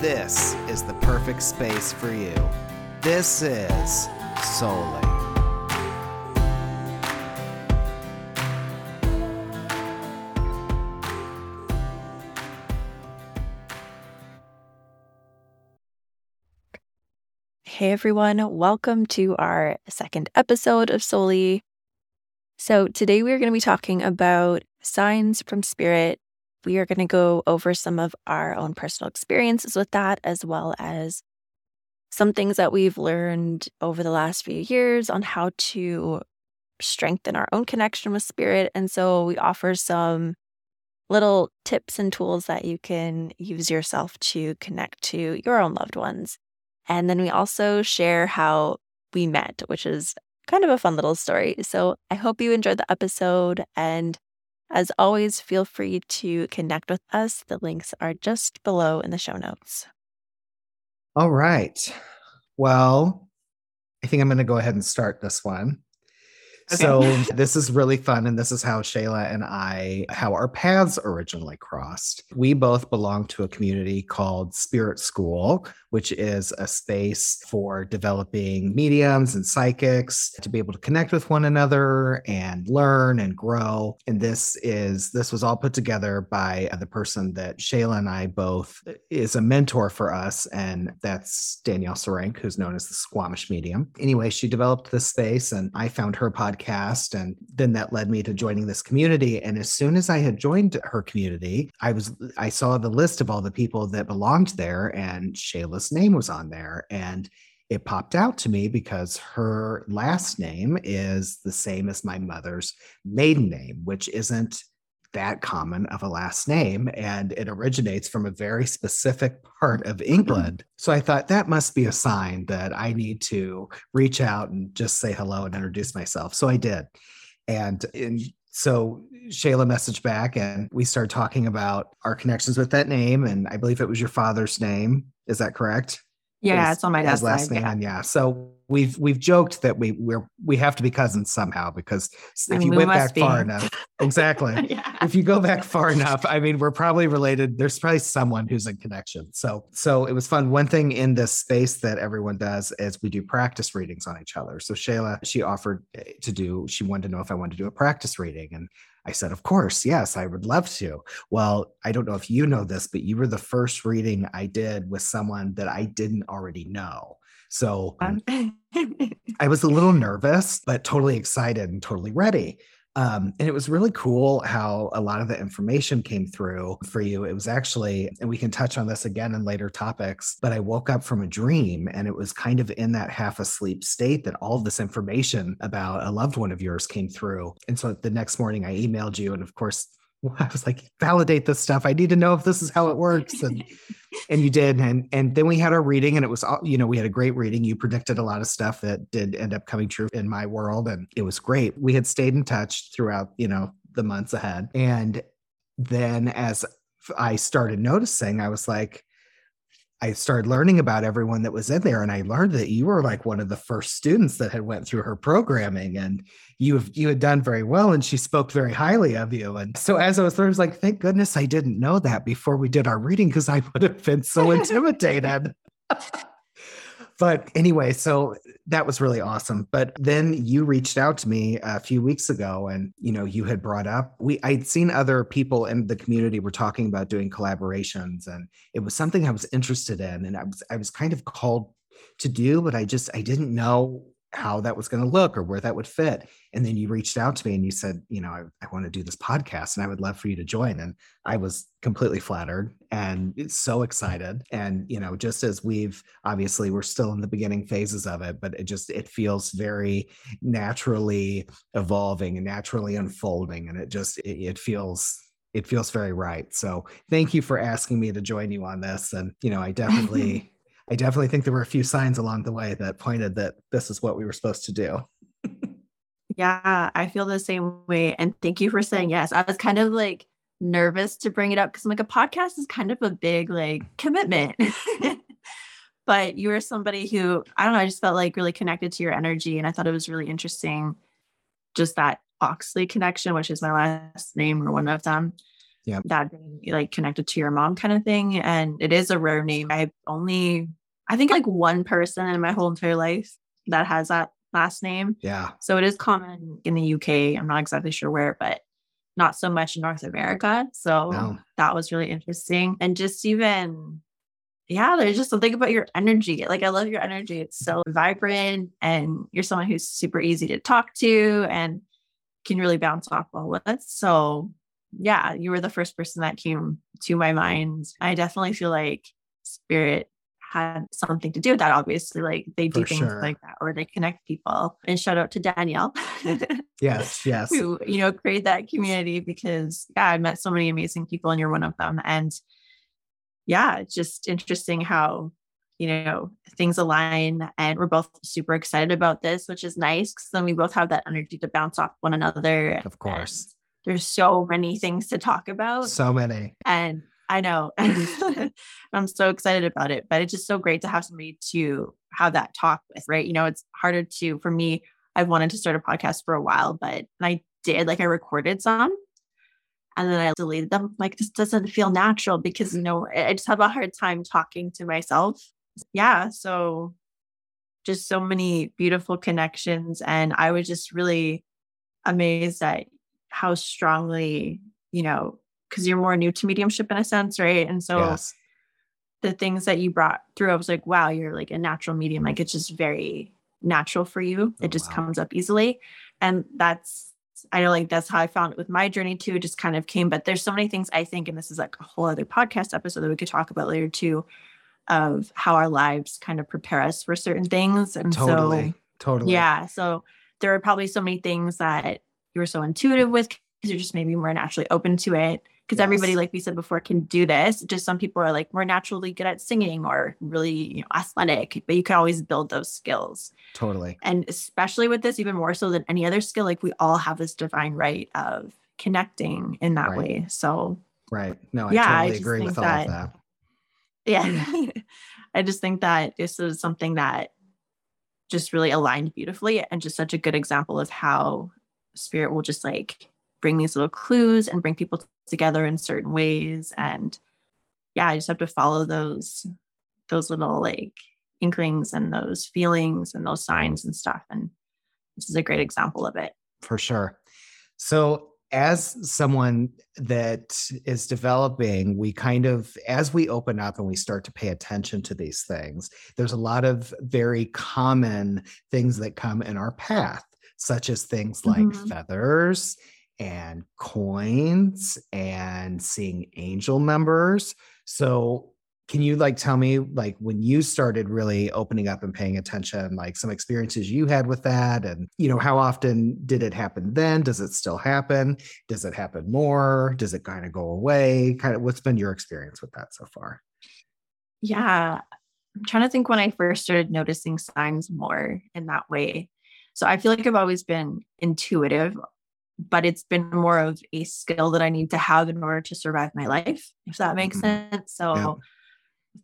this is the perfect space for you. This is Souly. Hey everyone, welcome to our second episode of Souly. So, today we are going to be talking about signs from spirit. We are going to go over some of our own personal experiences with that, as well as some things that we've learned over the last few years on how to strengthen our own connection with spirit. And so, we offer some little tips and tools that you can use yourself to connect to your own loved ones. And then we also share how we met, which is kind of a fun little story. So I hope you enjoyed the episode. And as always, feel free to connect with us. The links are just below in the show notes. All right. Well, I think I'm going to go ahead and start this one. So this is really fun. And this is how Shayla and I, how our paths originally crossed. We both belong to a community called Spirit School, which is a space for developing mediums and psychics to be able to connect with one another and learn and grow. And this is, this was all put together by uh, the person that Shayla and I both uh, is a mentor for us. And that's Danielle Serenk, who's known as the Squamish Medium. Anyway, she developed this space and I found her podcast podcast. And then that led me to joining this community. And as soon as I had joined her community, I was I saw the list of all the people that belonged there, and Shayla's name was on there. And it popped out to me because her last name is the same as my mother's maiden name, which isn't that common of a last name and it originates from a very specific part of mm-hmm. England. So I thought that must be a sign that I need to reach out and just say hello and introduce myself. So I did. And, and so Shayla messaged back and we started talking about our connections with that name. And I believe it was your father's name. Is that correct? Yeah, it's on my dad's last name. Yeah. yeah. So we've we've joked that we we're we have to be cousins somehow because if you went back be. far enough, exactly. yeah. If you go back far enough, I mean, we're probably related. There's probably someone who's in connection. So so it was fun. One thing in this space that everyone does is we do practice readings on each other. So Shayla, she offered eh, to do. She wanted to know if I wanted to do a practice reading, and I said, Of course, yes, I would love to. Well, I don't know if you know this, but you were the first reading I did with someone that I didn't already know. So um, I was a little nervous, but totally excited and totally ready. Um, and it was really cool how a lot of the information came through for you. It was actually, and we can touch on this again in later topics, but I woke up from a dream and it was kind of in that half asleep state that all this information about a loved one of yours came through. And so the next morning I emailed you. And of course, I was like, validate this stuff. I need to know if this is how it works. And and you did. And and then we had our reading and it was all, you know, we had a great reading. You predicted a lot of stuff that did end up coming true in my world. And it was great. We had stayed in touch throughout, you know, the months ahead. And then as I started noticing, I was like, I started learning about everyone that was in there and I learned that you were like one of the first students that had went through her programming and you have you had done very well and she spoke very highly of you and so as I was learning I was like thank goodness I didn't know that before we did our reading because I would have been so intimidated but anyway, so that was really awesome. But then you reached out to me a few weeks ago and you know, you had brought up we I'd seen other people in the community were talking about doing collaborations and it was something I was interested in and I was I was kind of called to do, but I just I didn't know how that was going to look or where that would fit. And then you reached out to me and you said, you know, I, I, want to do this podcast and I would love for you to join. And I was completely flattered and so excited. And, you know, just as we've obviously we're still in the beginning phases of it, but it just it feels very naturally evolving and naturally unfolding. And it just it, it feels it feels very right. So thank you for asking me to join you on this. And, you know, I definitely I definitely think there were a few signs along the way that pointed that this is what we were supposed to do. yeah, I feel the same way. And thank you for saying yes. I was kind of like nervous to bring it up because I'm like, a podcast is kind of a big like commitment. but you were somebody who, I don't know, I just felt like really connected to your energy. And I thought it was really interesting just that Oxley connection, which is my last name or one of them. Yeah. That being like connected to your mom kind of thing. And it is a rare name. I've only, I think like one person in my whole entire life that has that last name. Yeah. So it is common in the UK. I'm not exactly sure where, but not so much in North America. So no. that was really interesting. And just even, yeah, there's just something about your energy. Like, I love your energy. It's so vibrant, and you're someone who's super easy to talk to and can really bounce off well with. So, yeah, you were the first person that came to my mind. I definitely feel like spirit had something to do with that. Obviously, like they do For things sure. like that, or they connect people. And shout out to Danielle. yes, yes. Who you know create that community because yeah, I met so many amazing people, and you're one of them. And yeah, it's just interesting how you know things align, and we're both super excited about this, which is nice because then we both have that energy to bounce off one another. Of course. There's so many things to talk about. So many. And I know. I'm so excited about it, but it's just so great to have somebody to have that talk with, right? You know, it's harder to, for me, I've wanted to start a podcast for a while, but I did, like, I recorded some and then I deleted them. Like, this doesn't feel natural because, you know, I just have a hard time talking to myself. Yeah. So, just so many beautiful connections. And I was just really amazed at how strongly, you know, because you're more new to mediumship in a sense, right? And so yes. the things that you brought through, I was like, wow, you're like a natural medium. Like it's just very natural for you. Oh, it oh, just wow. comes up easily. And that's, I know like that's how I found it with my journey too. It just kind of came, but there's so many things I think, and this is like a whole other podcast episode that we could talk about later too, of how our lives kind of prepare us for certain things. And totally, so, totally. Yeah. So there are probably so many things that you were so intuitive with because you're just maybe more naturally open to it because yes. everybody like we said before can do this. Just some people are like more naturally good at singing or really you know athletic but you can always build those skills. Totally. And especially with this even more so than any other skill like we all have this divine right of connecting in that right. way. So right. No i yeah, totally I agree with all that, of that. Yeah. I just think that this is something that just really aligned beautifully and just such a good example of how spirit will just like bring these little clues and bring people together in certain ways. And yeah i just have to follow those those little like inklings and those feelings and those signs and stuff. And this is a great example of it. For sure. So as someone that is developing, we kind of, as we open up and we start to pay attention to these things, there's a lot of very common things that come in our path, such as things like mm-hmm. feathers and coins and seeing angel members. So can you like tell me like when you started really opening up and paying attention like some experiences you had with that? And you know how often did it happen then? Does it still happen? Does it happen more? Does it kind of go away? Kind of what's been your experience with that so far? Yeah. I'm trying to think when i first started noticing signs more in that way. So i feel like i've always been intuitive but it's been more of a skill that I need to have in order to survive my life, if that makes mm-hmm. sense. So, yeah.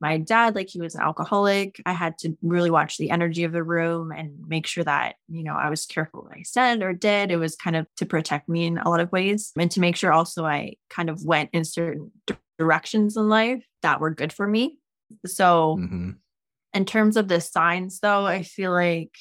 my dad, like he was an alcoholic, I had to really watch the energy of the room and make sure that, you know, I was careful what I said or did. It was kind of to protect me in a lot of ways and to make sure also I kind of went in certain directions in life that were good for me. So, mm-hmm. in terms of the signs, though, I feel like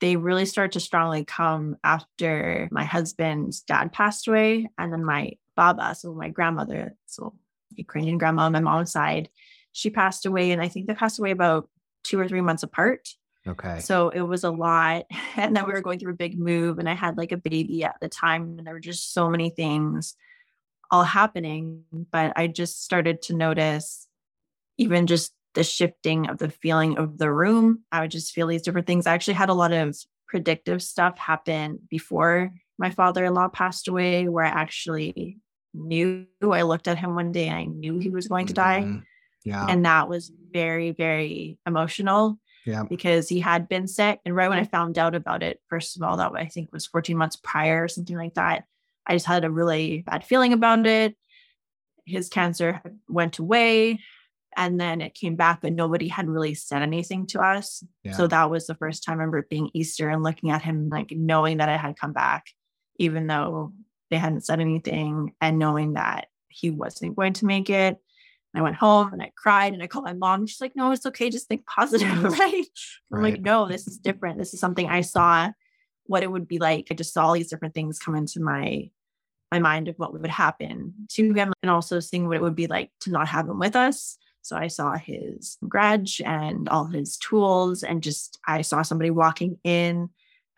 they really start to strongly come after my husband's dad passed away and then my baba so my grandmother so ukrainian grandma on my mom's side she passed away and i think they passed away about two or three months apart. Okay. So it was a lot and then we were going through a big move and i had like a baby at the time and there were just so many things all happening but i just started to notice even just the shifting of the feeling of the room. I would just feel these different things. I actually had a lot of predictive stuff happen before my father in law passed away, where I actually knew I looked at him one day and I knew he was going to die. Mm-hmm. Yeah. And that was very, very emotional. Yeah. Because he had been sick. And right when I found out about it, first of all, that I think was 14 months prior or something like that, I just had a really bad feeling about it. His cancer went away and then it came back, but nobody had really said anything to us. Yeah. So that was the first time I remember being Easter and looking at him, like knowing that it had come back, even though they hadn't said anything, and knowing that he wasn't going to make it. I went home and I cried and I called my mom. She's like, no, it's okay. Just think positive, right? I'm like, no, this is different. This is something I saw what it would be like. I just saw all these different things come into my my mind of what would happen to him and also seeing what it would be like to not have him with us. So I saw his grudge and all his tools and just I saw somebody walking in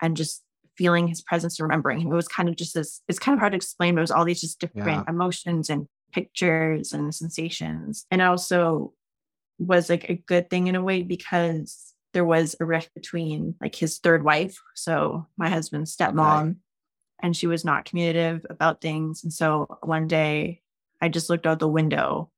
and just feeling his presence and remembering him. It was kind of just this, it's kind of hard to explain, but it was all these just different yeah. emotions and pictures and sensations. And also was like a good thing in a way because there was a rift between like his third wife, so my husband's stepmom, okay. and she was not communicative about things. And so one day I just looked out the window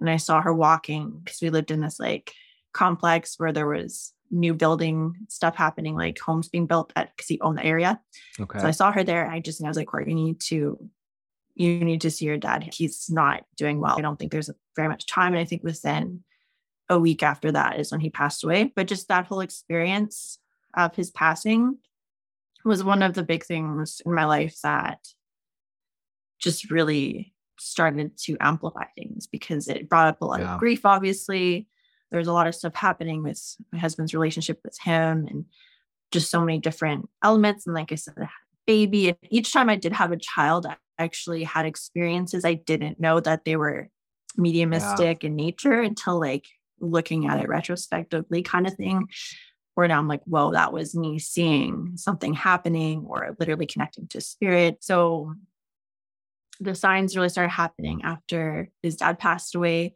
and I saw her walking because we lived in this like complex where there was new building stuff happening, like homes being built at because he owned the area. Okay. So I saw her there. and I just I was like, Court, you need to you need to see your dad. He's not doing well. I don't think there's very much time. And I think within a week after that is when he passed away. But just that whole experience of his passing was one of the big things in my life that just really started to amplify things because it brought up a lot yeah. of grief, obviously. There's a lot of stuff happening with my husband's relationship with him and just so many different elements. And like I said, baby. And each time I did have a child, I actually had experiences I didn't know that they were mediumistic yeah. in nature until like looking at it retrospectively kind of thing. Where now I'm like, whoa, that was me seeing something happening or literally connecting to spirit. So the signs really started happening after his dad passed away.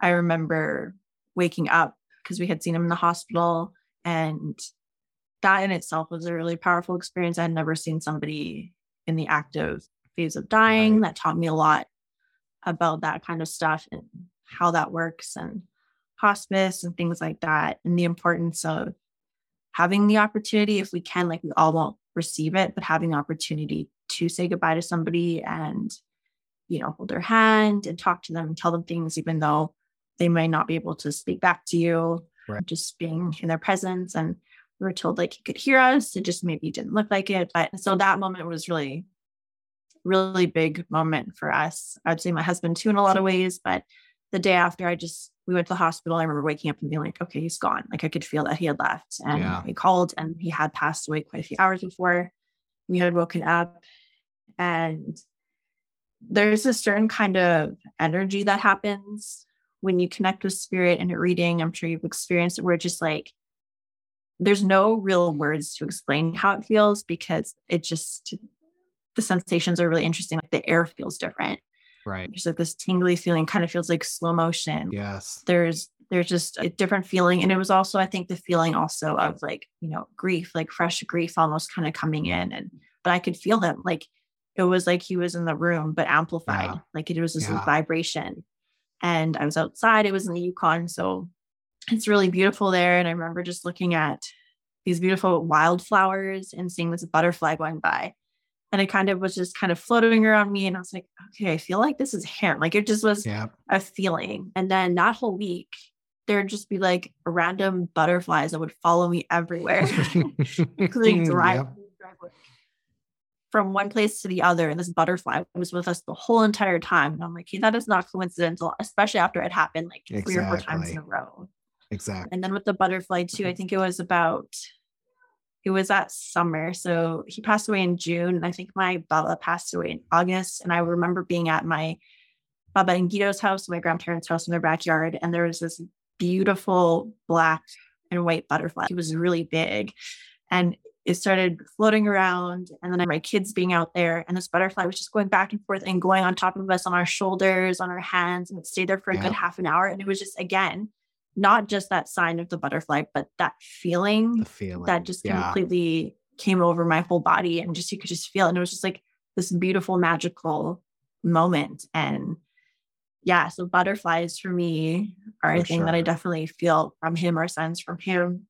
I remember waking up because we had seen him in the hospital and that in itself was a really powerful experience. I had never seen somebody in the active phase of dying. Right. That taught me a lot about that kind of stuff and how that works and hospice and things like that, and the importance of having the opportunity, if we can, like we all won't receive it, but having the opportunity to say goodbye to somebody and, you know, hold their hand and talk to them and tell them things, even though they might not be able to speak back to you. Right. Just being in their presence and we were told like he could hear us. It just maybe didn't look like it. But so that moment was really, really big moment for us. I'd say my husband too in a lot of ways. But the day after, I just we went to the hospital. I remember waking up and being like, okay, he's gone. Like I could feel that he had left. And yeah. we called and he had passed away quite a few hours before we had woken up. And there's a certain kind of energy that happens when you connect with spirit and a reading. I'm sure you've experienced it where it's just like there's no real words to explain how it feels because it just the sensations are really interesting. Like the air feels different. Right. There's like this tingly feeling, kind of feels like slow motion. Yes. There's there's just a different feeling. And it was also, I think, the feeling also of like, you know, grief, like fresh grief almost kind of coming in. And but I could feel him. Like it was like he was in the room, but amplified. Yeah. Like it was this yeah. vibration. And I was outside, it was in the Yukon. So it's really beautiful there. And I remember just looking at these beautiful wildflowers and seeing this butterfly going by. And it kind of was just kind of floating around me. And I was like, okay, I feel like this is him. Like it just was yeah. a feeling. And then that whole week, there'd just be like random butterflies that would follow me everywhere. like mm, drive, yep. from one place to the other. And this butterfly was with us the whole entire time. And I'm like, hey, that is not coincidental, especially after it happened like exactly. three or four times in a row. Exactly. And then with the butterfly too, I think it was about it was that summer. So he passed away in June. And I think my Baba passed away in August. And I remember being at my Baba and Gido's house, my grandparents' house in their backyard. And there was this beautiful black and white butterfly. It was really big. And it started floating around. And then my kids being out there, and this butterfly was just going back and forth and going on top of us on our shoulders, on our hands, and it stayed there for a yeah. good half an hour. And it was just, again, not just that sign of the butterfly, but that feeling, the feeling. that just yeah. completely came over my whole body and just you could just feel it. And it was just like this beautiful, magical moment. And yeah, so butterflies for me are for a thing sure. that I definitely feel from him or sense from him.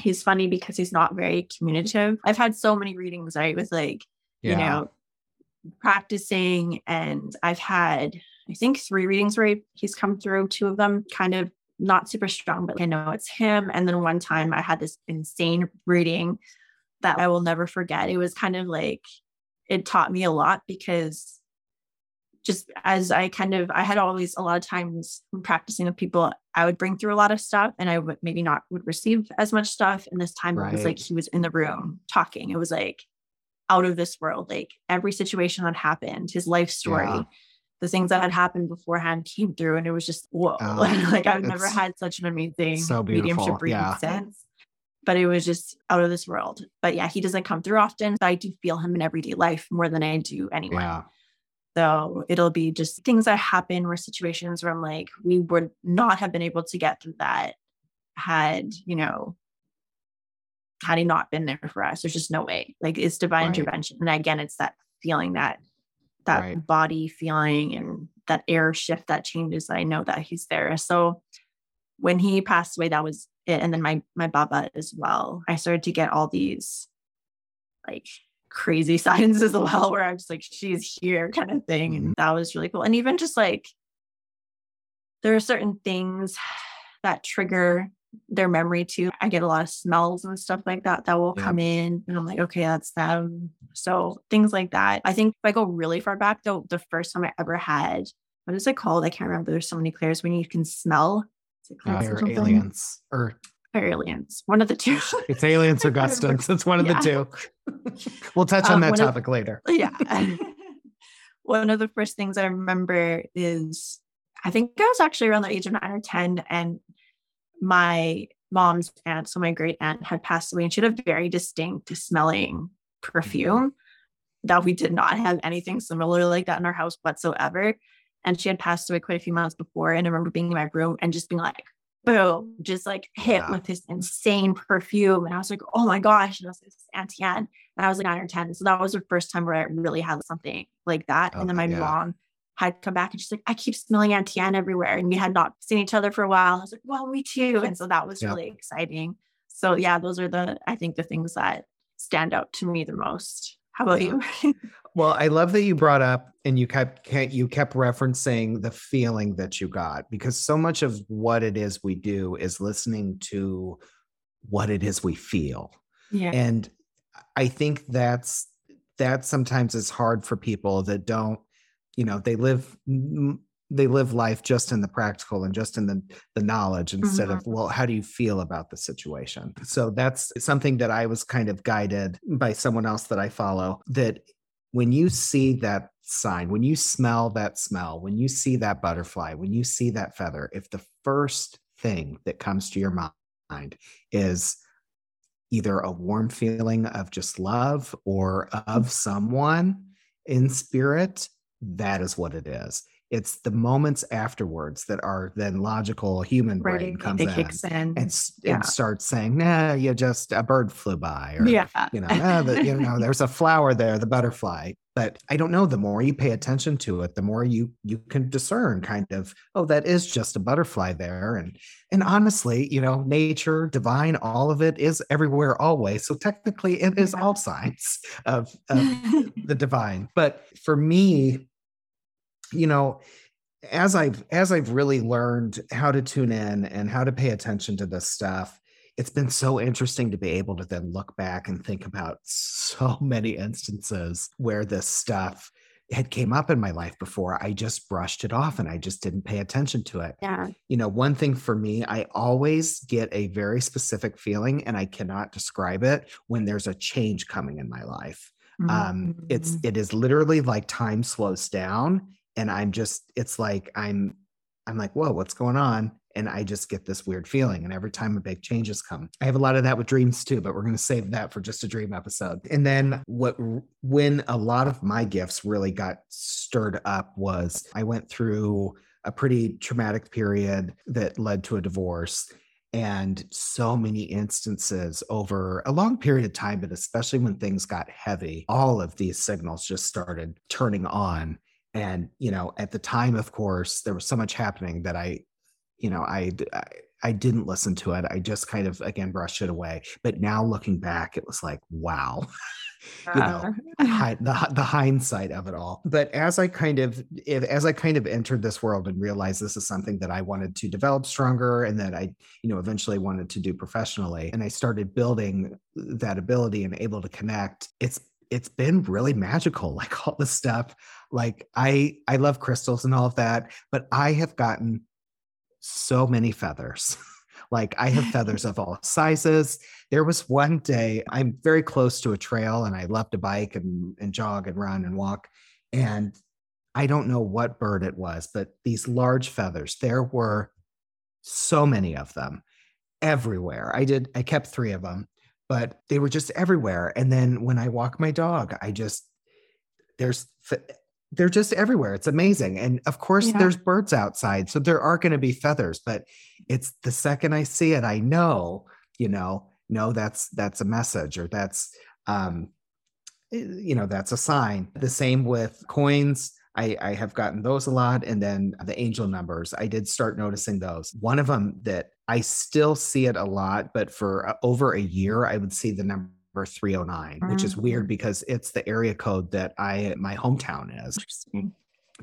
He's funny because he's not very communicative. I've had so many readings, right, with like, yeah. you know, practicing, and I've had, I think, three readings where he's come through, two of them kind of not super strong, but I know it's him. And then one time I had this insane reading that I will never forget. It was kind of like, it taught me a lot because just as I kind of I had always a lot of times practicing with people, I would bring through a lot of stuff and I would maybe not would receive as much stuff. And this time right. it was like he was in the room talking. It was like out of this world. Like every situation that happened, his life story, yeah. The things that had happened beforehand came through. And it was just whoa. Oh, like I've never had such an amazing so mediumship reading yeah. sense. But it was just out of this world. But yeah, he doesn't come through often. But I do feel him in everyday life more than I do anyone. Yeah. So it'll be just things that happen or situations where I'm like, we would not have been able to get through that had, you know, had he not been there for us. There's just no way. Like it's divine right. intervention. And again, it's that feeling that that right. body feeling and that air shift that changes i know that he's there. So when he passed away, that was it. And then my my baba as well. I started to get all these like crazy signs as well, where I'm just like, she's here kind of thing. And mm-hmm. that was really cool. And even just like, there are certain things that trigger their memory too. I get a lot of smells and stuff like that that will yeah. come in. And I'm like, okay, that's them. So things like that. I think if I go really far back though, the first time I ever had, what is it called? I can't remember. There's so many clairs when you can smell. Uh, aliens or aliens. One of the two. it's aliens or Gustans. It's one of yeah. the two. we'll touch on um, that topic of, later. Yeah. one of the first things I remember is I think I was actually around the age of nine or 10, and my mom's aunt, so my great aunt, had passed away, and she had a very distinct smelling perfume mm-hmm. that we did not have anything similar like that in our house whatsoever. And she had passed away quite a few months before. And I remember being in my room and just being like, boom, just like hit yeah. with this insane perfume. And I was like, oh my gosh. And I was like, Auntie Anne. And I was like nine or 10. So that was the first time where I really had something like that. Oh, and then my yeah. mom had come back and she's like, I keep smelling Auntie Anne everywhere. And we had not seen each other for a while. I was like, well, me too. And so that was yeah. really exciting. So yeah, those are the, I think the things that stand out to me the most. How about you? well, I love that you brought up and you kept you kept referencing the feeling that you got because so much of what it is we do is listening to what it is we feel. Yeah. And I think that's that sometimes is hard for people that don't, you know, they live they live life just in the practical and just in the the knowledge instead mm-hmm. of well how do you feel about the situation so that's something that i was kind of guided by someone else that i follow that when you see that sign, when you smell that smell, when you see that butterfly, when you see that feather, if the first thing that comes to your mind is either a warm feeling of just love or of someone in spirit, that is what it is it's the moments afterwards that are then logical human right. brain comes in, in, And, yeah. and starts saying nah you just a bird flew by or yeah. you know ah, the, you know there's a flower there the butterfly but i don't know the more you pay attention to it the more you you can discern kind of oh that is just a butterfly there and and honestly you know nature divine all of it is everywhere always so technically it is all signs of, of the divine but for me you know as i've as i've really learned how to tune in and how to pay attention to this stuff it's been so interesting to be able to then look back and think about so many instances where this stuff had came up in my life before i just brushed it off and i just didn't pay attention to it yeah you know one thing for me i always get a very specific feeling and i cannot describe it when there's a change coming in my life mm-hmm. um it's mm. it is literally like time slows down and i'm just it's like i'm i'm like whoa what's going on? And i just get this weird feeling and every time a big changes come. I have a lot of that with dreams too but we're going to save that for just a dream episode. And then what when a lot of my gifts really got stirred up was i went through a pretty traumatic period that led to a divorce and so many instances over a long period of time but especially when things got heavy all of these signals just started turning on And, you know, at the time, of course, there was so much happening that I, you know, I, I I didn't listen to it. I just kind of again brushed it away. But now looking back, it was like, wow. you know uh-huh. the, the hindsight of it all but as i kind of if, as i kind of entered this world and realized this is something that i wanted to develop stronger and that i you know eventually wanted to do professionally and i started building that ability and able to connect it's it's been really magical like all the stuff like i i love crystals and all of that but i have gotten so many feathers Like I have feathers of all sizes. There was one day I'm very close to a trail and I love to bike and, and jog and run and walk. And I don't know what bird it was, but these large feathers, there were so many of them everywhere. I did, I kept three of them, but they were just everywhere. And then when I walk my dog, I just, there's they're just everywhere. It's amazing. And of course, yeah. there's birds outside. So there are going to be feathers, but it's the second I see it, I know, you know, no, that's that's a message or that's um eh, you know, that's a sign. The same with coins. I, I have gotten those a lot. And then the angel numbers, I did start noticing those. One of them that I still see it a lot, but for uh, over a year, I would see the number 309, mm-hmm. which is weird mm. because it's the area code that I my hometown is.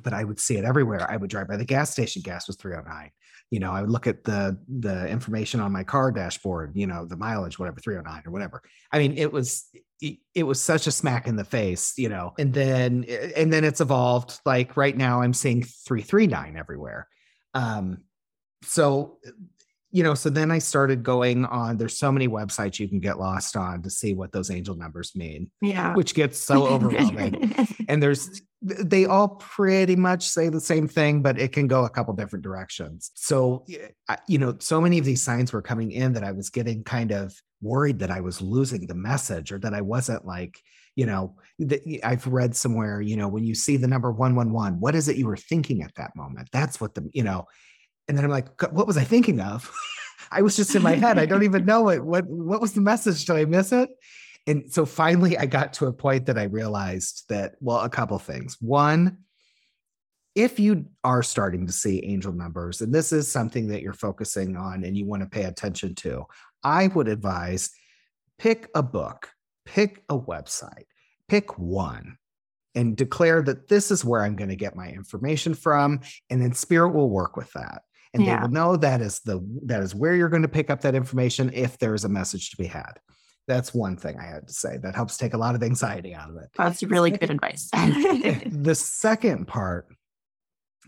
But I would see it everywhere. I would drive by the gas station, gas was 309. You know, I would look at the the information on my car dashboard, you know, the mileage, whatever, 309 or whatever. I mean, it was it was such a smack in the face, you know. And then and then it's evolved. Like right now I'm seeing 339 everywhere. Um so you know, so then I started going on. There's so many websites you can get lost on to see what those angel numbers mean. Yeah. Which gets so overwhelming. and there's, they all pretty much say the same thing, but it can go a couple different directions. So, you know, so many of these signs were coming in that I was getting kind of worried that I was losing the message or that I wasn't like, you know, I've read somewhere, you know, when you see the number 111, what is it you were thinking at that moment? That's what the, you know, and then I'm like, what was I thinking of? I was just in my head. I don't even know it. What what was the message? Did I miss it? And so finally I got to a point that I realized that, well, a couple things. One, if you are starting to see angel numbers, and this is something that you're focusing on and you want to pay attention to, I would advise pick a book, pick a website, pick one and declare that this is where I'm going to get my information from. And then spirit will work with that and yeah. they will know that is the that is where you're going to pick up that information if there is a message to be had. That's one thing i had to say that helps take a lot of anxiety out of it. That's really good advice. the second part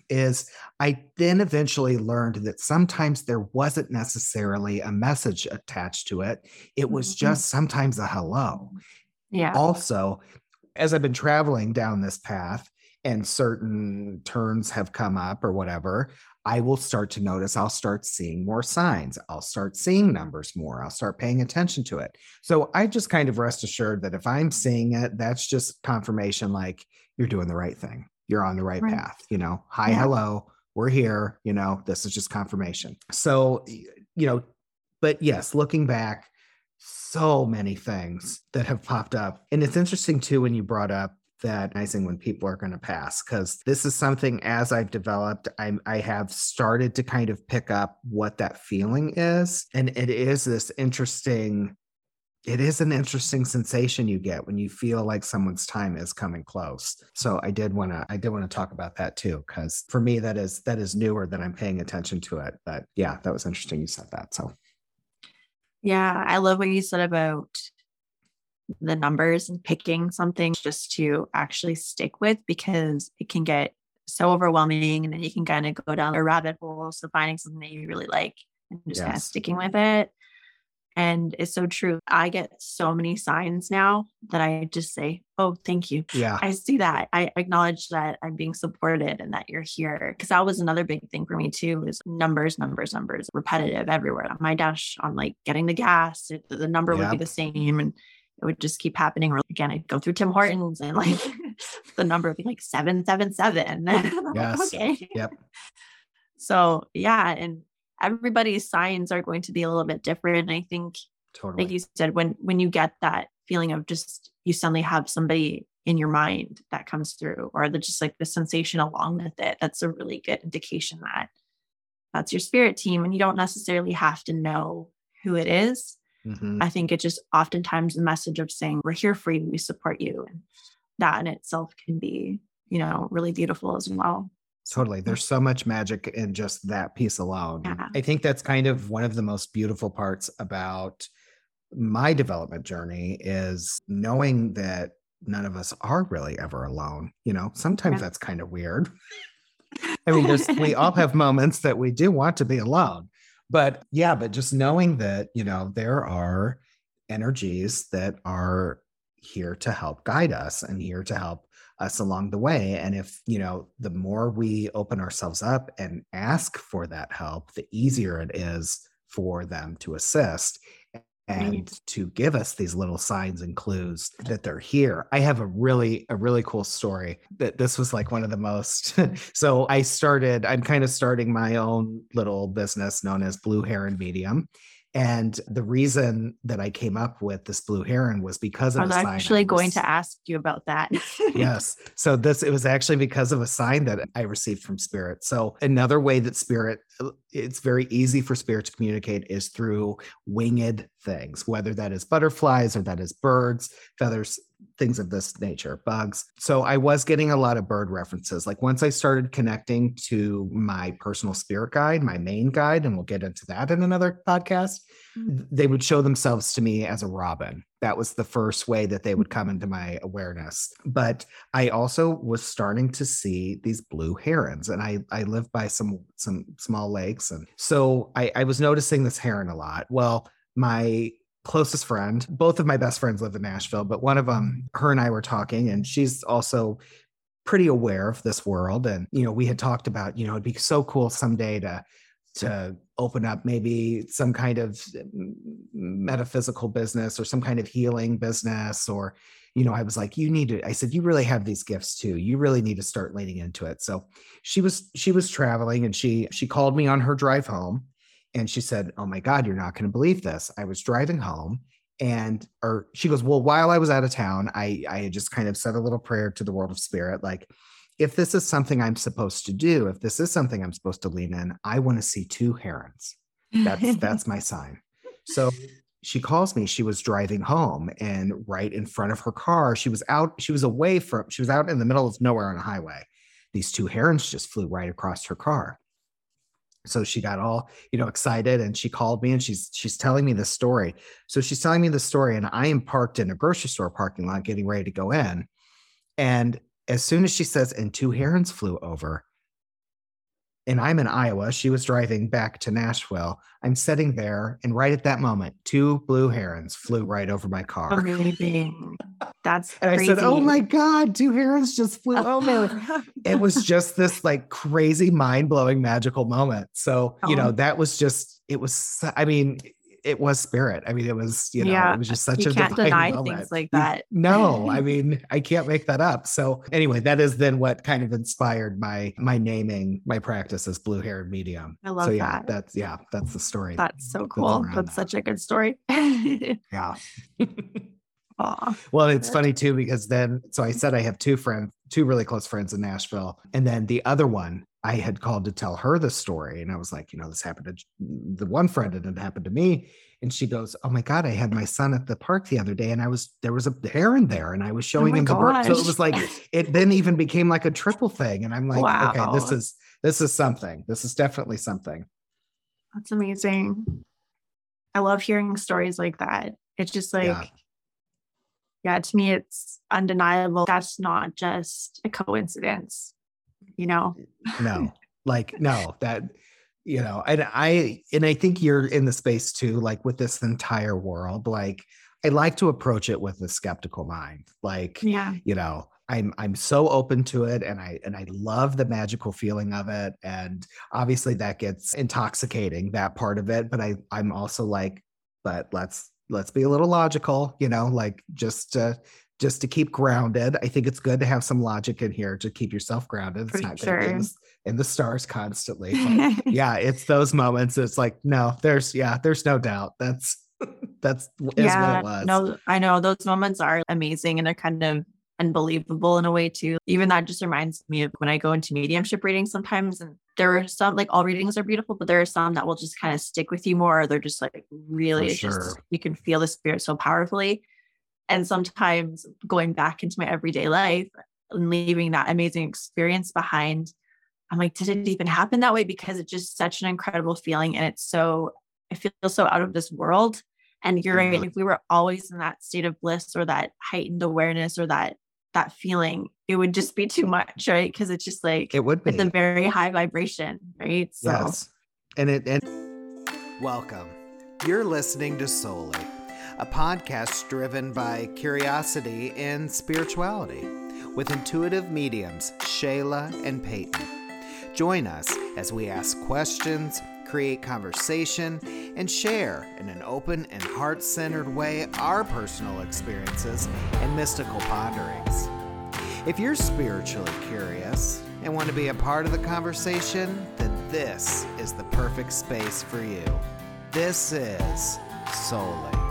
is i then eventually learned that sometimes there wasn't necessarily a message attached to it. It was mm-hmm. just sometimes a hello. Yeah. Also as i've been traveling down this path and certain turns have come up or whatever I will start to notice I'll start seeing more signs. I'll start seeing numbers more. I'll start paying attention to it. So I just kind of rest assured that if I'm seeing it, that's just confirmation like you're doing the right thing. You're on the right, right. path. You know, hi, yeah. hello, we're here. You know, this is just confirmation. So, you know, but yes, looking back, so many things that have popped up. And it's interesting too when you brought up recognizing when people are going to pass because this is something as I've developed, I'm, I have started to kind of pick up what that feeling is. And it is this interesting, it is an interesting sensation you get when you feel like someone's time is coming close. So I did want to, I did want to talk about that too, because for me, that is, that is newer that I'm paying attention to it. But yeah, that was interesting you said that. So. Yeah, I love what you said about the numbers and picking something just to actually stick with because it can get so overwhelming and then you can kind of go down a rabbit hole. So finding something that you really like and just yes. kind of sticking with it. And it's so true. I get so many signs now that I just say, Oh, thank you. Yeah. I see that. I acknowledge that I'm being supported and that you're here. Cause that was another big thing for me too is numbers, numbers, numbers, repetitive everywhere. On my dash on like getting the gas, it, the number would be the same. And it would just keep happening. Or again, I'd go through Tim Hortons and like the number would be like 777. yes. okay. Yep. So yeah. And everybody's signs are going to be a little bit different. I think, totally. like you said, when when you get that feeling of just you suddenly have somebody in your mind that comes through or the just like the sensation along with it that's a really good indication that that's your spirit team and you don't necessarily have to know who it is. Mm-hmm. i think it just oftentimes the message of saying we're here for you we support you and that in itself can be you know really beautiful as well Totally. There's so much magic in just that piece alone. Yeah. I think that's kind of one of the most beautiful parts about my development journey is knowing that none of us are really ever alone. You know, sometimes yeah. that's kind of weird. I mean, we all have moments that we do want to be alone. But yeah, but just knowing that, you know, there are energies that are here to help guide us and here to help us along the way. And if, you know, the more we open ourselves up and ask for that help, the easier it is for them to assist and to give us these little signs and clues that they're here. I have a really a really cool story that this was like one of the most so I started I'm kind of starting my own little business known as Blue Heron Medium and the reason that I came up with this blue heron was because of I was actually going to ask you about that. yes. So this it was actually because of a sign that I received from spirit. So another way that spirit uh, it's very easy for spirit to communicate is through winged things, whether that is butterflies or that is birds, feathers, things of this nature, bugs. So I was getting a lot of bird references. Like once I started connecting to my personal spirit guide, my main guide, and we'll get into that in another podcast, mm-hmm. they would show themselves to me as a robin. That was the first way that they would come into my awareness. But I also was starting to see these blue herons, and I I live by some some small lakes, and so I, I was noticing this heron a lot. Well, my closest friend. Both of my best friends live in Nashville, but one of them, her and I were talking, and she's also pretty aware of this world. And, you know, we had talked about, you know, it'd be so cool someday to to open up maybe some kind of mm, metaphysical business or some kind of healing business or you know i was like you need to i said you really have these gifts too you really need to start leaning into it so she was she was traveling and she she called me on her drive home and she said, Oh my God, you're not going to believe this. I was driving home and or she goes, Well, while I was out of town, I I just kind of said a little prayer to the world of spirit, like, if this is something I'm supposed to do, if this is something I'm supposed to lean in, I want to see two herons. That's that's my sign. So she calls me. She was driving home, and right in front of her car, she was out. She was away from. She was out in the middle of nowhere on a highway. These two herons just flew right across her car so she got all you know excited and she called me and she's she's telling me the story. So she's telling me the story and i am parked in a grocery store parking lot getting ready to go in. And as soon as she says and two herons flew over and I'm in Iowa. She was driving back to Nashville. I'm sitting there, and right at that moment, two blue herons flew right over my car. Amazing. That's and crazy. I said, "Oh my god, two herons just flew over!" it was just this like crazy, mind blowing, magical moment. So you know, that was just it was. I mean, it was spirit. I mean, it was, you know, yeah, it was just such you a can't deny moment. things like that. no, I mean, I can't make that up. So anyway, that is then what kind of inspired my my naming my practice as Blue Heron Medium. I love so, yeah, that. That's yeah, that's the story. That's so cool. That's, that's such a good story. yeah. Aww. Well, it's funny too because then, so I said I have two friends, two really close friends in Nashville, and then the other one I had called to tell her the story. And I was like, you know, this happened to mm, the one friend and it happened to me. And she goes, Oh my God, I had my son at the park the other day and I was, there was a heron there and I was oh showing oh him the bird. So it was like, it then even became like a triple thing. And I'm like, wow. okay, this is, this is something. This is definitely something. That's amazing. I love hearing stories like that. It's just like, yeah. yeah, to me, it's undeniable. That's not just a coincidence you know? no, like, no, that, you know, and I, and I think you're in the space too, like with this entire world, like, I like to approach it with a skeptical mind. Like, yeah, you know, I'm I'm so open to it and I and I love the magical feeling of it. And obviously that gets intoxicating, that part of it. But I I'm also like, but let's let's be a little logical, you know, like just uh just to keep grounded. I think it's good to have some logic in here to keep yourself grounded. It's For not sure. in, in the stars constantly. yeah, it's those moments. It's like, no, there's yeah, there's no doubt. That's that's yeah, No, I know those moments are amazing and they're kind of unbelievable in a way too. Even that just reminds me of when I go into mediumship readings sometimes and there are some like all readings are beautiful, but there are some that will just kind of stick with you more. They're just like really sure. just you can feel the spirit so powerfully. And sometimes going back into my everyday life and leaving that amazing experience behind, I'm like, did it even happen that way? Because it's just such an incredible feeling. And it's so, I feel so out of this world. And you're right. Mm-hmm. If we were always in that state of bliss or that heightened awareness or that that feeling, it would just be too much, right? Because it's just like it would be. It's a very high vibration, right? So. Yes. And it and welcome. You're listening to Souly, a podcast driven by curiosity and spirituality with intuitive mediums Shayla and Payton. Join us as we ask questions create conversation, and share in an open and heart centered way our personal experiences and mystical ponderings. If you're spiritually curious and want to be a part of the conversation, then this is the perfect space for you. This is Souly.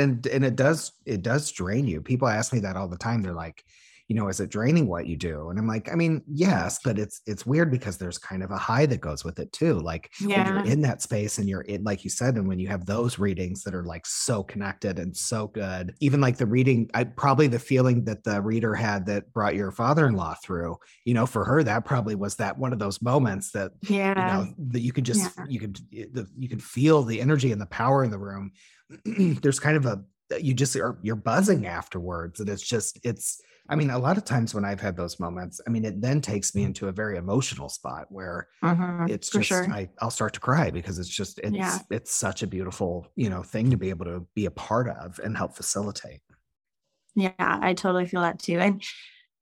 And and it does it does drain you. People ask me that all the time. They're like you know is it draining what you do? And i'm like i mean yes but it's it's weird because there's kind of a high that goes with it too. Like yeah. when you're in that space and you're in like you said and when you have those readings that are like so connected and so good. Even like the reading i probably the feeling that the reader had that brought your father-in-law through you know for her that probably was that one of those moments that yeah you know that you could just yeah. you could eh, you could feel the energy and the power in the room there's kind of a you just are you're buzzing afterwards and it's just it's i mean a lot of times when i've had those moments i mean it then takes me into a very emotional spot where uh-huh, it's just sure. I, i'll start to cry because it's just it's yeah. it's such a beautiful you know thing to be able to be a part of and help facilitate yeah i totally feel that too and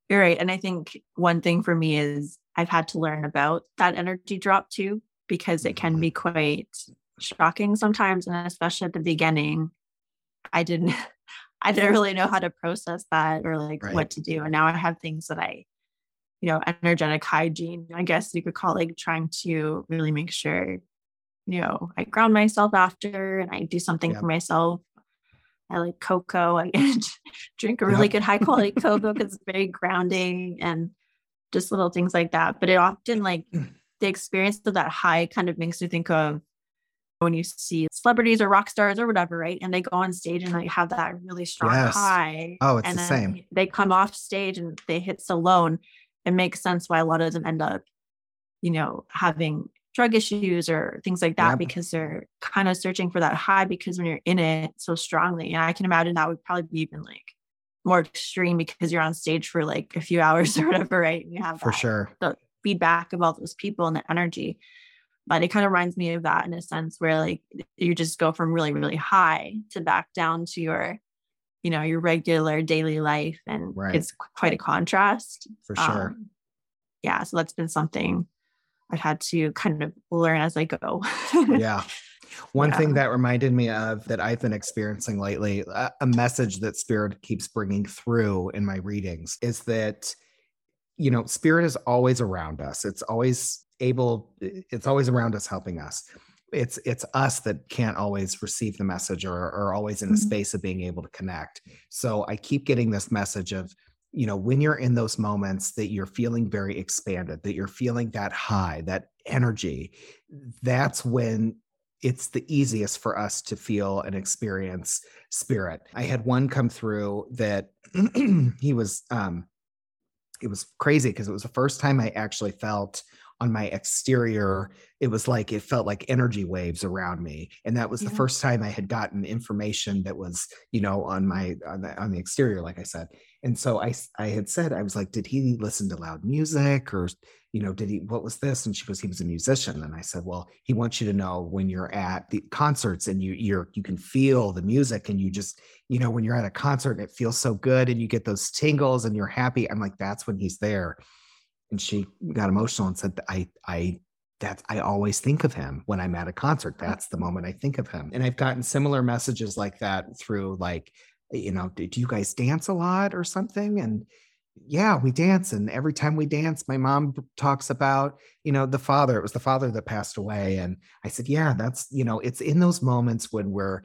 you're right and i think one thing for me is i've had to learn about that energy drop too because it can mm-hmm. be quite shocking sometimes and especially at the beginning i didn't i didn't really know how to process that or like right. what to do and now i have things that i you know energetic hygiene i guess you could call like trying to really make sure you know i ground myself after and i do something for myself. I like cocoa i drink a really good high quality cocoa because it's very grounding and just little things like that but it often like the experience of that high kind of makes me think of when you see celebrities or rock stars or whatever, right? And they go on stage and they have that really strong yes. high. Oh, it's and the same. They come off stage and they hit so low. And it makes sense why a lot of them end up, you know, having drug issues or things like that yep. because they're kind of searching for that high because when you're in it so strongly. And I can imagine that would probably be even like more extreme because you're on stage for like a few hours or whatever, right? And you have for that, sure the feedback of all those people and the energy but it kind of reminds me of that in a sense where like you just go from really really high to back down to your you know your regular daily life and right. it's quite a contrast for sure um, yeah so that's been something i've had to kind of learn as i go yeah one yeah. thing that reminded me of that I've been experiencing lately, a message that Spirit keeps bringing through in my readings is that, you know, Spirit is always around us. It's always able it's always around us helping us. It's it's us that can't always receive the message or are always in the mm-hmm. space of being able to connect. So i keep getting this message of you know when you're in those moments that you're feeling very expanded that you're feeling that high that energy that's when it's the easiest for us to feel and experience spirit. I had one come through that he was um it was crazy because it was the first time i actually felt on my exterior it was like it felt like energy waves around me and that was yeah. the first time i had gotten information that was you know on my on the, on the exterior like i said. And so i i had said i was like did he listen to loud music or you know did he what was this? And she goes he was a musician. And i said well he wants you to know when you're at the concerts and you you're you can feel the music and you just you know when you're at a concert and it feels so good and you get those tingles and you're happy. I'm like that's when he's there and she got emotional and said, I, I, that I always think of him when I'm at a concert. Uh-huh. That's the moment I think of him. And I've gotten similar messages like that through like, you know, do you guys dance a lot or something? And, yeah, we dance. And every time we dance, my mom talks about, you know, the father. It was the father that passed away. And I said, yeah, that's, you know, it's in those moments when we're,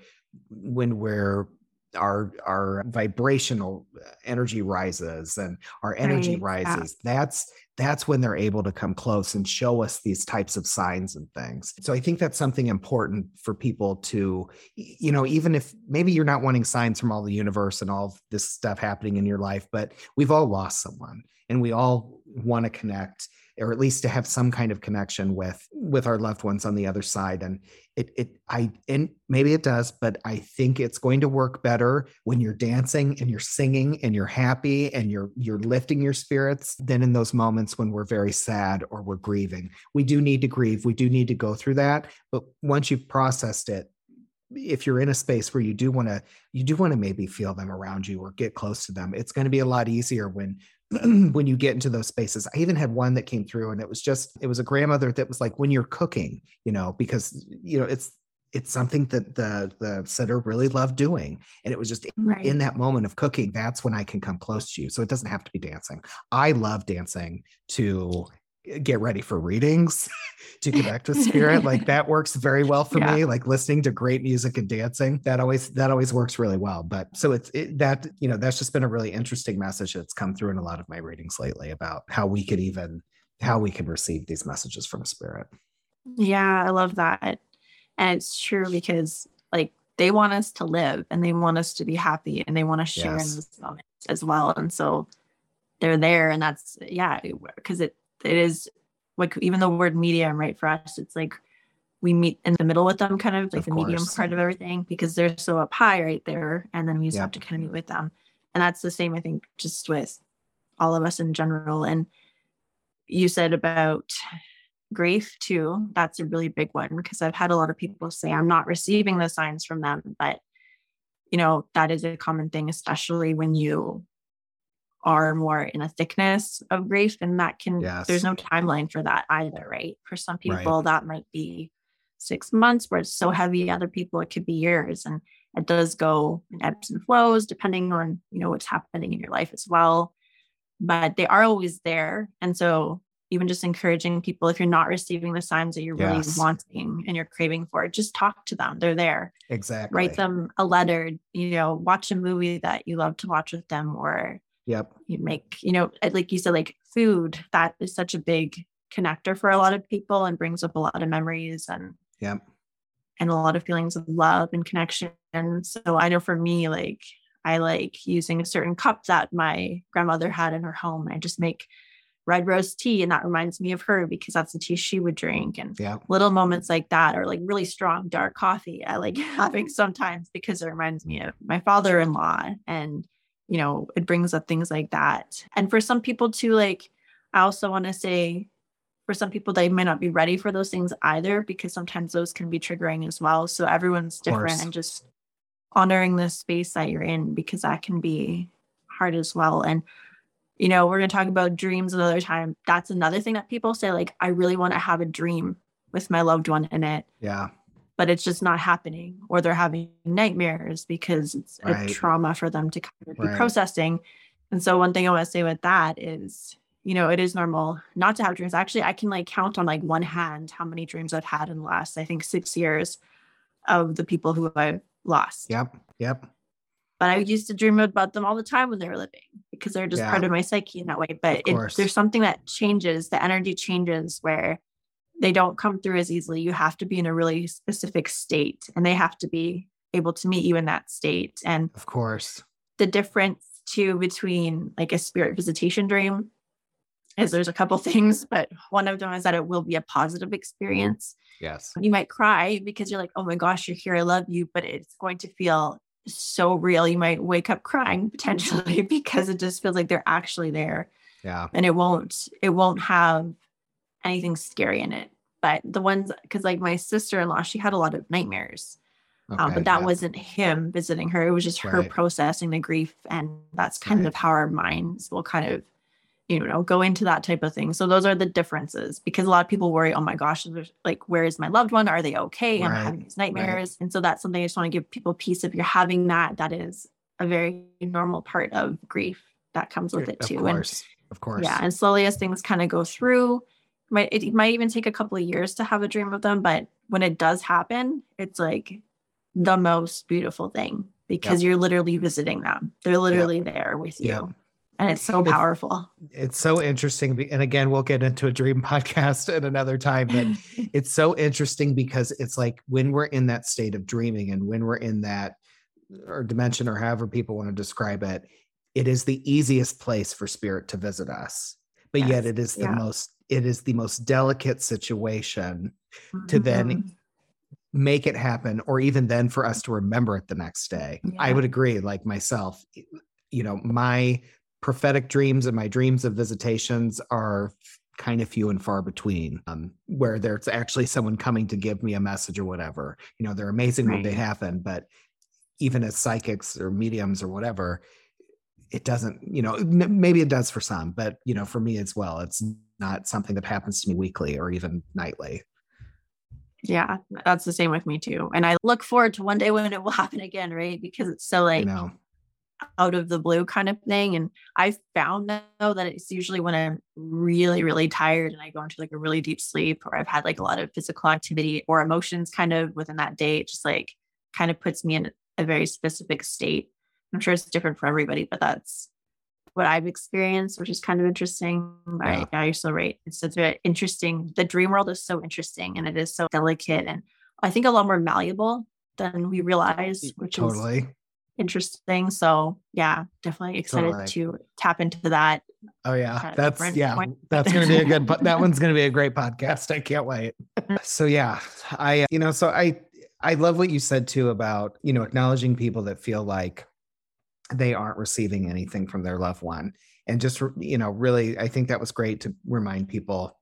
when we're our our vibrational uh, energy rises and our energy right. rises yeah. that's that's when they're able to come close and show us these types of signs and things. So i think that's something important for people to you know even if maybe you're not wanting signs from all the universe and all this stuff happening in your life but we've all lost someone and we all want to connect or at least to have some kind of connection with with our loved ones on the other side. And it it i and maybe it does but i think it's going to work better when you're dancing and you're singing and you're happy and you're you're lifting your spirits than in those moments when we're very sad or we're grieving. We do need to grieve. We do need to go through that. But once you've processed it if you're in a space where you do want to you do want to maybe feel them around you or get close to them it's going to be a lot easier when when you get into those spaces. I even had one that came through and it was just, it was a grandmother that was like, when you're cooking, you know, because, you know, it's, it's something that the the sitter really loved doing and it was just right. in that moment of cooking that's when i can come close to you so it doesn't have to be dancing i love dancing to get ready for readings to connect with spirit like that works very well for yeah. me like listening to great music and dancing that always that always works really well but so it's it, that you know that's just been a really interesting message that's come through in a lot of my readings lately about how we could even how we can receive these messages from spirit yeah i love that and it's true because like they want us to live and they want us to be happy and they want to share yes. in this moment as well and so they're there and that's yeah because it it is like even the word medium, right? For us, it's like we meet in the middle with them, kind of like of the course. medium part of everything, because they're so up high right there. And then we just yep. have to kind of meet with them. And that's the same, I think, just with all of us in general. And you said about grief too. That's a really big one because I've had a lot of people say, I'm not receiving the signs from them. But, you know, that is a common thing, especially when you are more in a thickness of grief and that can yes. there's no timeline for that either right for some people right. that might be six months where it's so heavy other people it could be years and it does go in ebbs and flows depending on you know what's happening in your life as well but they are always there and so even just encouraging people if you're not receiving the signs that you're yes. really wanting and you're craving for just talk to them they're there exactly write them a letter you know watch a movie that you love to watch with them or Yep. You make, you know, uh, like you said, like food, that is such a big connector for a lot of people and brings up a lot of memories and yep. and a lot of feelings of love and connection. And so I know for me, like I like using a certain cup that my grandmother had in her home. I just make red rose tea and that reminds me of her because that's the tea she would drink and yeah. little moments like that or like really strong dark coffee i like having sometimes because it reminds me of my father-in-law and you know, it brings up things like that. And for some people too, like I also want to say for some people they may not be ready for those things either because sometimes those can be triggering as well. So everyone's different and just honoring the space that you're in because that can be hard as well. And you know, we're going to talk about dreams another time. That's another thing that people say like I really want to have a dream with my loved one in it. Yeah but it's just not happening or they're having nightmares because it's right. a trauma for them to kind of be right. processing and so one thing i want to say with that is you know it is normal not to have dreams actually i can like count on like one hand how many dreams i've had in the last i think six years of the people who i've lost yep yep but i used to dream about them all the time when they were living because they're just yeah. part of my psyche in that way but it, there's something that changes the energy changes where they don't come through as easily. You have to be in a really specific state and they have to be able to meet you in that state. And of course, the difference too between like a spirit visitation dream is there's a couple things, but one of them is that it will be a positive experience. Yes. You might cry because you're like, oh my gosh, you're here. I love you. But it's going to feel so real. You might wake up crying potentially because it just feels like they're actually there. Yeah. And it won't, it won't have anything scary in it. But the ones, because like my sister in law, she had a lot of nightmares. Okay, um, but that yeah. wasn't him visiting her. It was just her right. processing the grief. And that's kind right. of how our minds will kind of, you know, go into that type of thing. So those are the differences because a lot of people worry, oh my gosh, like, where is my loved one? Are they okay? Right. I'm having these nightmares. And so that's something I just want to give people peace. If you're having that, that is a very normal part of grief that comes with it too. Of course. And, of course. Yeah. And slowly as things kind of go through, might it might even take a couple of years to have a dream of them, but when it does happen, it's like the most beautiful thing because yep. you're literally visiting them. They're literally yep. there with you. Yep. And it's so powerful. It's, it's, so interesting. And again, we'll get into a dream podcast at another time, but it's so interesting because it's like when we're in that state of dreaming and when we're in that or dimension or however people want to describe it, it is the easiest place for spirit to visit us. But yes. yet it is the yeah. most it is the most delicate situation mm-hmm. to then mm-hmm. make it happen or even then for us to remember it the next day. Yeah. I would agree like myself you know my prophetic dreams and my dreams of visitations are kind of few and far between um, where there's actually someone coming to give me a message or whatever you know they're amazing right. when they happen but even as psychics or mediums or whatever it doesn't you know maybe it does for some but you know for me as well it's not something that happens to me weekly or even nightly. Yeah that's the same with me too and i look forward to one day when it will happen again right? Because it's so like out of the blue kind of thing and i found though that it's usually when i'm really really tired and i go into like a really deep sleep or i've had like a lot of physical activity or emotions kind of within that day it just like kind of puts me in a very specific state I'm sure it's different for everybody, but that's what I've experienced, which is kind of interesting. Yeah. yeah, you're so right. It's, it's very interesting. The dream world is so interesting and it is so delicate and I think a lot more malleable than we realize, which is totally. is interesting. So yeah, definitely excited totally. to tap into that. Oh yeah, that's yeah, point. that's gonna be a good. But that one's gonna be a great podcast. I can't wait. Mm-hmm. so yeah, I you know so I I love what you said too about you know acknowledging people that feel like they aren't receiving anything from their loved one. And just you know really i think that was great to remind people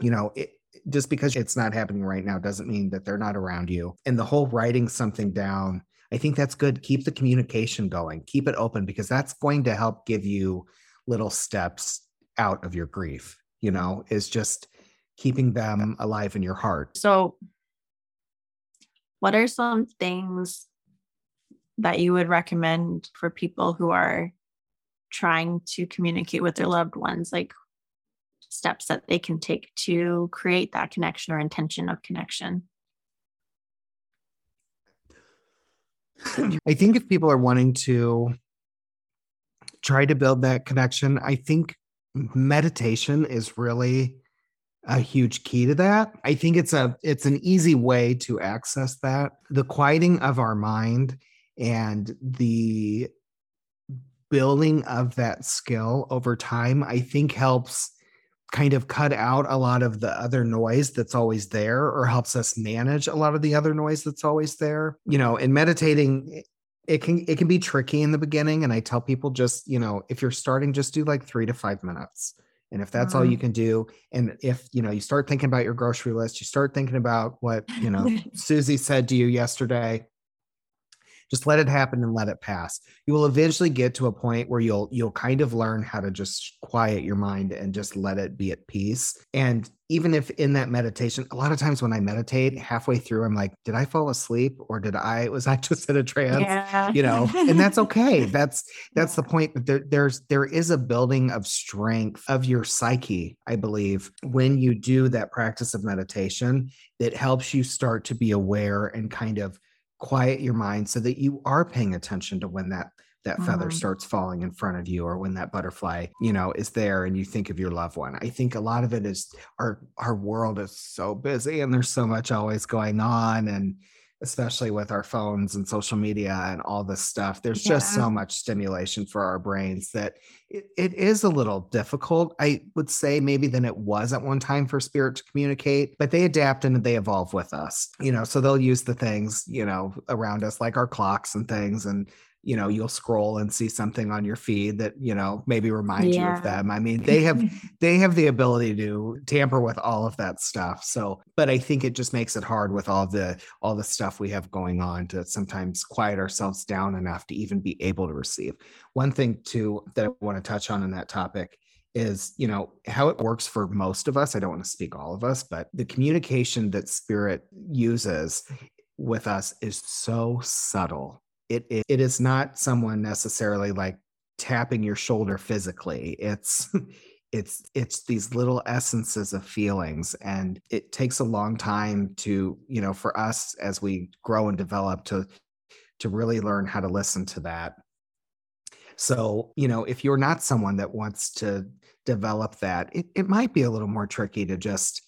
you know it, just because it's not happening right now doesn't mean that they're not around you. And the whole writing something down i think that's good. Keep the communication going. Keep it open because that's going to help give you little steps out of your grief you know is just keeping them alive in your heart. So what are some things that you would recommend for people who are trying to communicate with their loved ones like steps that they can take to create that connection or intention of connection? I think if people are wanting to try to build that connection i think meditation is really a huge key to that. I think it's a it's an easy way to access that. The quieting of our mind and the building of that skill over time i think helps kind of cut out a lot of the other noise that's always there or helps us manage a lot of the other noise that's always there you know in meditating it can it can be tricky in the beginning and i tell people just you know if you're starting just do like 3 to 5 minutes and if that's mm-hmm. all you can do and if you know you start thinking about your grocery list you start thinking about what you know susie said to you yesterday just let it happen and let it pass. You will eventually get to a point where you'll you'll kind of learn how to just quiet your mind and just let it be at peace. And even if in that meditation a lot of times when i meditate halfway through i'm like did i fall asleep or did i was i just in a trance? Yeah. you know and that's okay. That's that's the point that there, there's there is a building of strength of your psyche i believe when you do that practice of meditation that helps you start to be aware and kind of quiet your mind so that you are paying attention to when that that feather mm-hmm. starts falling in front of you or when that butterfly you know is there and you think of your loved one i think a lot of it is our our world is so busy and there's so much always going on and especially with our phones and social media and all this stuff. There's yeah. just so much stimulation for our brains that it, it is a little difficult, I would say, maybe than it was at one time for spirit to communicate, but they adapt and they evolve with us, you know, so they'll use the things, you know, around us, like our clocks and things, and you know you'll scroll and see something on your feed that you know maybe reminds yeah. you of them. I mean they have they have the ability to tamper with all of that stuff. So but i think it just makes it hard with all the all the stuff we have going on to sometimes quiet ourselves down enough to even be able to receive. One thing too that i want to touch on in that topic is you know how it works for most of us. I don't want to speak all of us but the communication that spirit uses with us is so subtle it, it, it is not someone necessarily like tapping your shoulder physically. It's it's it's these little essences of feelings and it takes a long time to you know for us as we grow and develop to to really learn how to listen to that so you know if you're not someone that wants to develop that it, it might be a little more tricky to just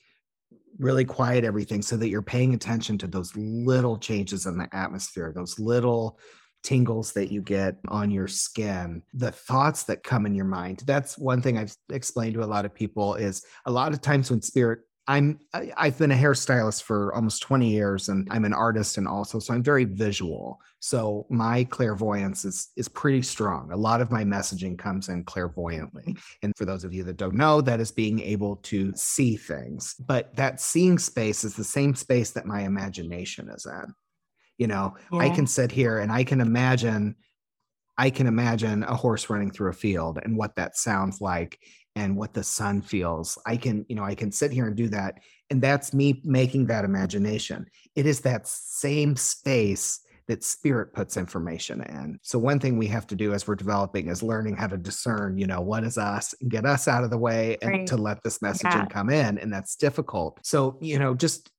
really quiet everything so that you're paying attention to those little changes in the atmosphere those little tingles that you get on your skin, the thoughts that come in your mind. That's one thing I've explained to a lot of people is a lot of times when spirit I'm I've been a hairstylist for almost 20 years and I'm an artist and also so I'm very visual. So my clairvoyance is is pretty strong. A lot of my messaging comes in clairvoyantly. And for those of you that don't know, that is being able to see things. But that seeing space is the same space that my imagination is in you know yeah. i can sit here and i can imagine i can imagine a horse running through a field and what that sounds like and what the sun feels i can you know i can sit here and do that and that's me making that imagination it is that same space that spirit puts information in. So one thing we have to do as we're developing is learning how to discern, you know, what is us and get us out of the way and right. to let this messaging yeah. come in. And that's difficult. So, you know, just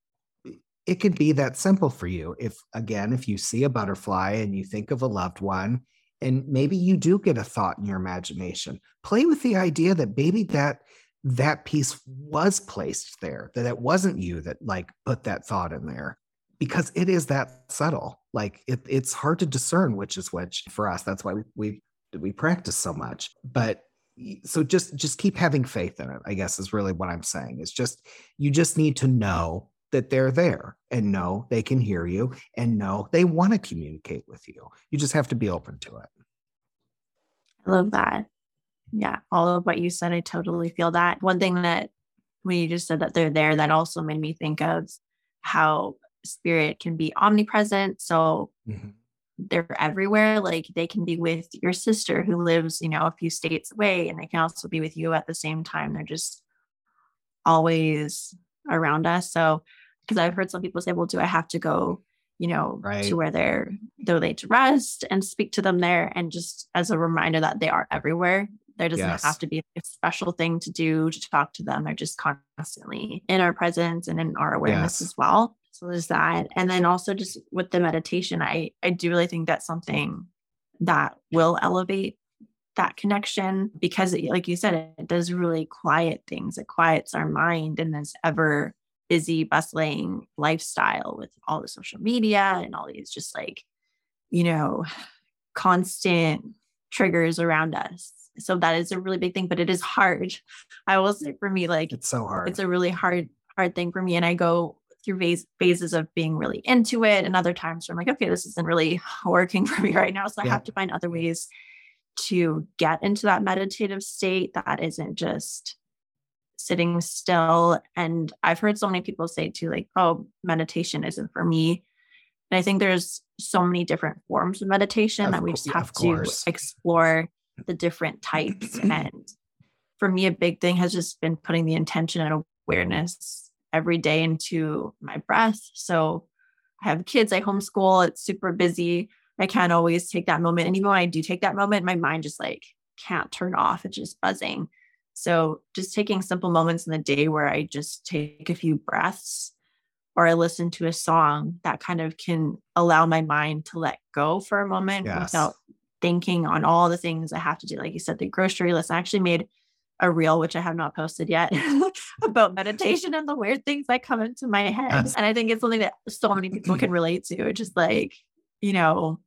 it could be that simple for you. If, again, if you see a butterfly and you think of a loved one, and maybe you do get a thought in your imagination, play with the idea that maybe that that piece was placed there, that it wasn't you that like put that thought in there because it is that subtle. Like it, it's hard to discern which is which for us. That's why we, we we practice so much. But so just just keep having faith in it. I guess is really what I'm saying. Is just you just need to know that they're there and know they can hear you and know they want to communicate with you. You just have to be open to it. I love that. Yeah, all of what you said, I totally feel that. One thing that when you just said that they're there, that also made me think of how spirit can be omnipresent. So mm-hmm. they're everywhere. Like they can be with your sister who lives, you know, a few states away, and they can also be with you at the same time. They're just always around us. So, because I've heard some people say, well, do I have to go, you know, right. to where they're they're laid to rest and speak to them there? And just as a reminder that they are everywhere. There doesn't yes. have to be a special thing to do to talk to them. They're just constantly in our presence and in our awareness yes. as well. So there's that. And then also just with the meditation, I I do really think that's something that will elevate that connection because it, like you said it does really quiet things it quiets our mind and this ever busy bustling lifestyle with all the social media and all these just like you know constant triggers around us. So that is a really big thing but it is hard. I will say for me like it's so hard. it's a really hard hard thing for me and i go through phase, phases of being really into it and other times where i'm like okay this isn't really working for me right now so yeah. i have to find other ways to get into that meditative state that isn't just sitting still. And I've heard so many people say too, like, oh, meditation isn't for me. And I think there's so many different forms of meditation of that we just have to explore the different types. and for me, a big thing has just been putting the intention and awareness every day into my breath. So I have kids, I homeschool, it's super busy. I can't always take that moment. And even when I do take that moment, my mind just like can't turn off. It's just buzzing. So just taking simple moments in the day where I just take a few breaths or I listen to a song that kind of can allow my mind to let go for a moment yes. without thinking on all the things I have to do. Like you said, the grocery list. I actually made a reel, which I have not posted yet, about meditation and the weird things that come into my head. And I think it's something that so many people can relate to. Just like, you know,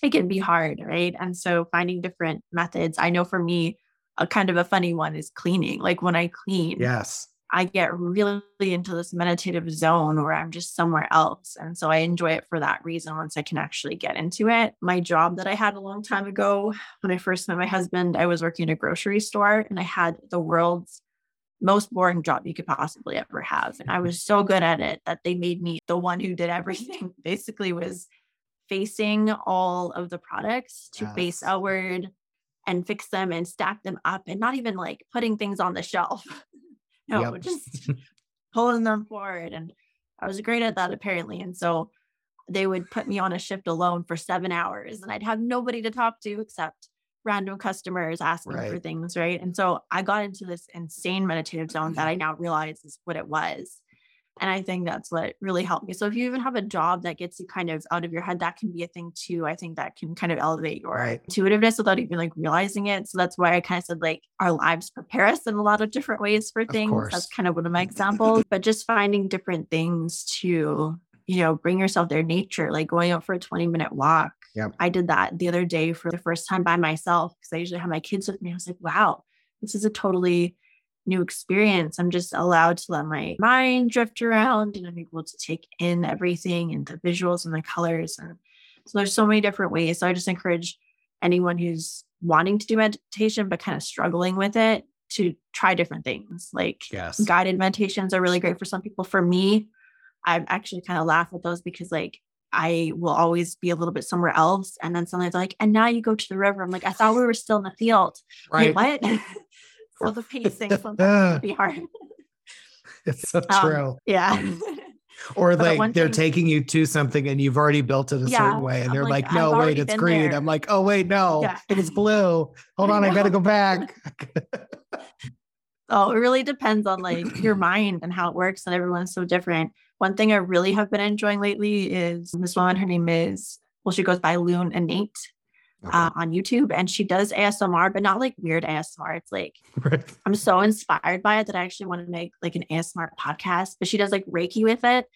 it can be hard, right? And so finding different methods. I know for me, a kind of a funny one is cleaning. Like when I clean, yes, I get really into this meditative zone where I'm just somewhere else. And so I enjoy it for that reason once I can actually get into it. My job that I had a long time ago, when I first met my husband, I was working at a grocery store and I had the world's most boring job you could possibly ever have. And I was so good at it that they made me the one who did everything. Basically was facing all of the products to yes. face outward and fix them and stack them up and not even like putting things on the shelf. no, yep. just pulling them forward. And I was great at that apparently. And so they would put me on a shift alone for seven hours and I'd have nobody to talk to except random customers asking right. for things, right? And so I got into this insane meditative zone that mm-hmm. I now realize is what it was. And I think that's what really helped me. So if you even have a job that gets you kind of out of your head, that can be a thing too. I think that can kind of elevate your right. intuitiveness without even like realizing it. So that's why I kind of said like our lives prepare us in a lot of different ways for things. That's kind of one of my examples. but just finding different things to, you know, bring yourself their nature, like going out for a 20 minute walk. Yep. I did that the other day for the first time by myself because I usually have my kids with me. I was like, wow, this is a totally new experience. I'm just allowed to let my mind drift around and I'm able to take in everything and the visuals and the colors. And so there's so many different ways. So I just encourage anyone who's wanting to do meditation but kind of struggling with it to try different things. Like yes. guided meditations are really great for some people. For me, I actually kind of laugh at those because like I will always be a little bit somewhere else. And then suddenly it's like, and now you go to the river. I'm like, I thought we were still in the field. Right. Wait, what? so the pacing sometimes be hard. It's so um, true. Um, yeah. or like they're thing, taking you to something and you've already built it a yeah, certain way and I'm they're like, like no wait it's green there. i'm like oh wait no yeah. it was blue hold on i gotta go back oh it really depends on like your mind and how it works and everyone's so different one thing i really have been enjoying lately is this woman her name is well she goes by loon innate okay. uh, on YouTube, and she does ASMR, but not like weird ASMR. It's like right. I'm so inspired by it that I actually want to make like an ASMR podcast. But she does like Reiki with it,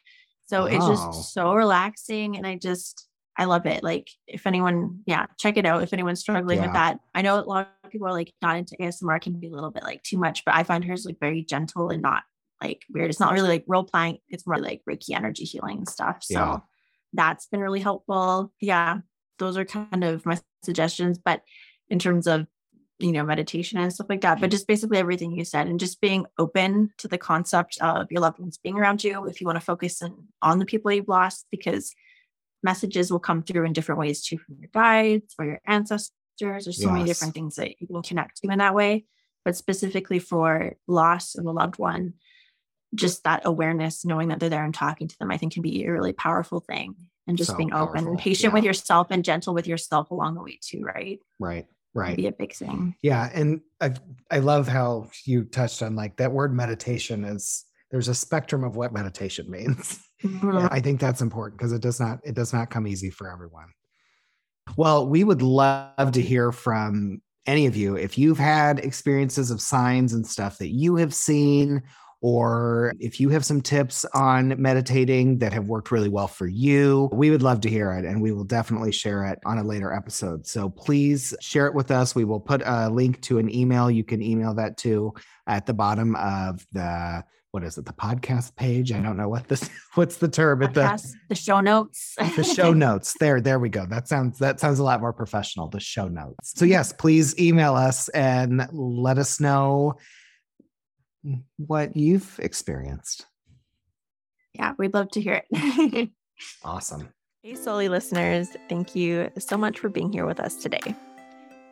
so it's just so relaxing, and I just I love it. Like if anyone, yeah, check it out. If anyone's struggling yeah. with that, I know a lot of people are like not into ASMR can be a little bit like too much, but I find hers like very gentle and not like weird. It's not really like role playing. It's more like Reiki energy healing and stuff. So yeah. that's been really helpful. Yeah those are kind of my suggestions. But in terms of you know meditation and stuff like that but mm-hmm. just basically everything you said and just being open to the concept of your loved ones being around you if you want to focus in, on the people you've lost because messages will come through in different ways too from your guides or your ancestors there's so yes. many different things that you can connect to in that way but specifically for loss of a loved one just that awareness knowing that they're there and talking to them i think can be a really powerful thing and just so being powerful. open and patient yeah. with yourself and gentle with yourself along the way too right right right be a big thing yeah and I, I love how you touched on like that word meditation is there's a spectrum of what meditation means mm-hmm. i think that's important because it does not it does not come easy for everyone well we would love to hear from any of you if you've had experiences of signs and stuff that you have seen or if you have some tips on meditating that have worked really well for you, we would love to hear it and we will definitely share it on a later episode. So please share it with us. We will put a link to an email. You can email that to at the bottom of the what is it the podcast page i don't know what this what's the term at the the show notes the show notes there there we go that sounds that sounds a lot more professional the show notes so yes please email us and let us know what you've experienced. Yeah, we'd love to hear it. awesome. Hey, Souly listeners, thank you so much for being here with us today.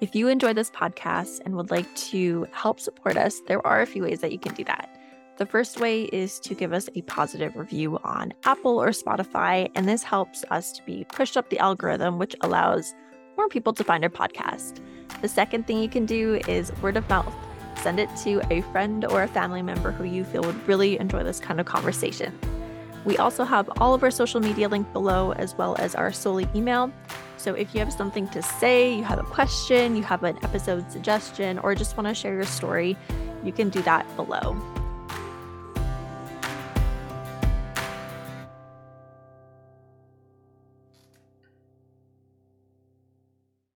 If you enjoy this podcast and would like to help support us, there are a few ways that you can do that. The first way is to give us a positive review on Apple or Spotify, and this helps us to be pushed up the algorithm, which allows more people to find our podcast. The second thing you can do is word of mouth send it to a friend or a family member who you feel would really enjoy this kind of conversation. We also have all of our social media linked below, as well as our Souly email. So if you have something to say, you have a question, you have an episode suggestion, or just want to share your story, you can do that below.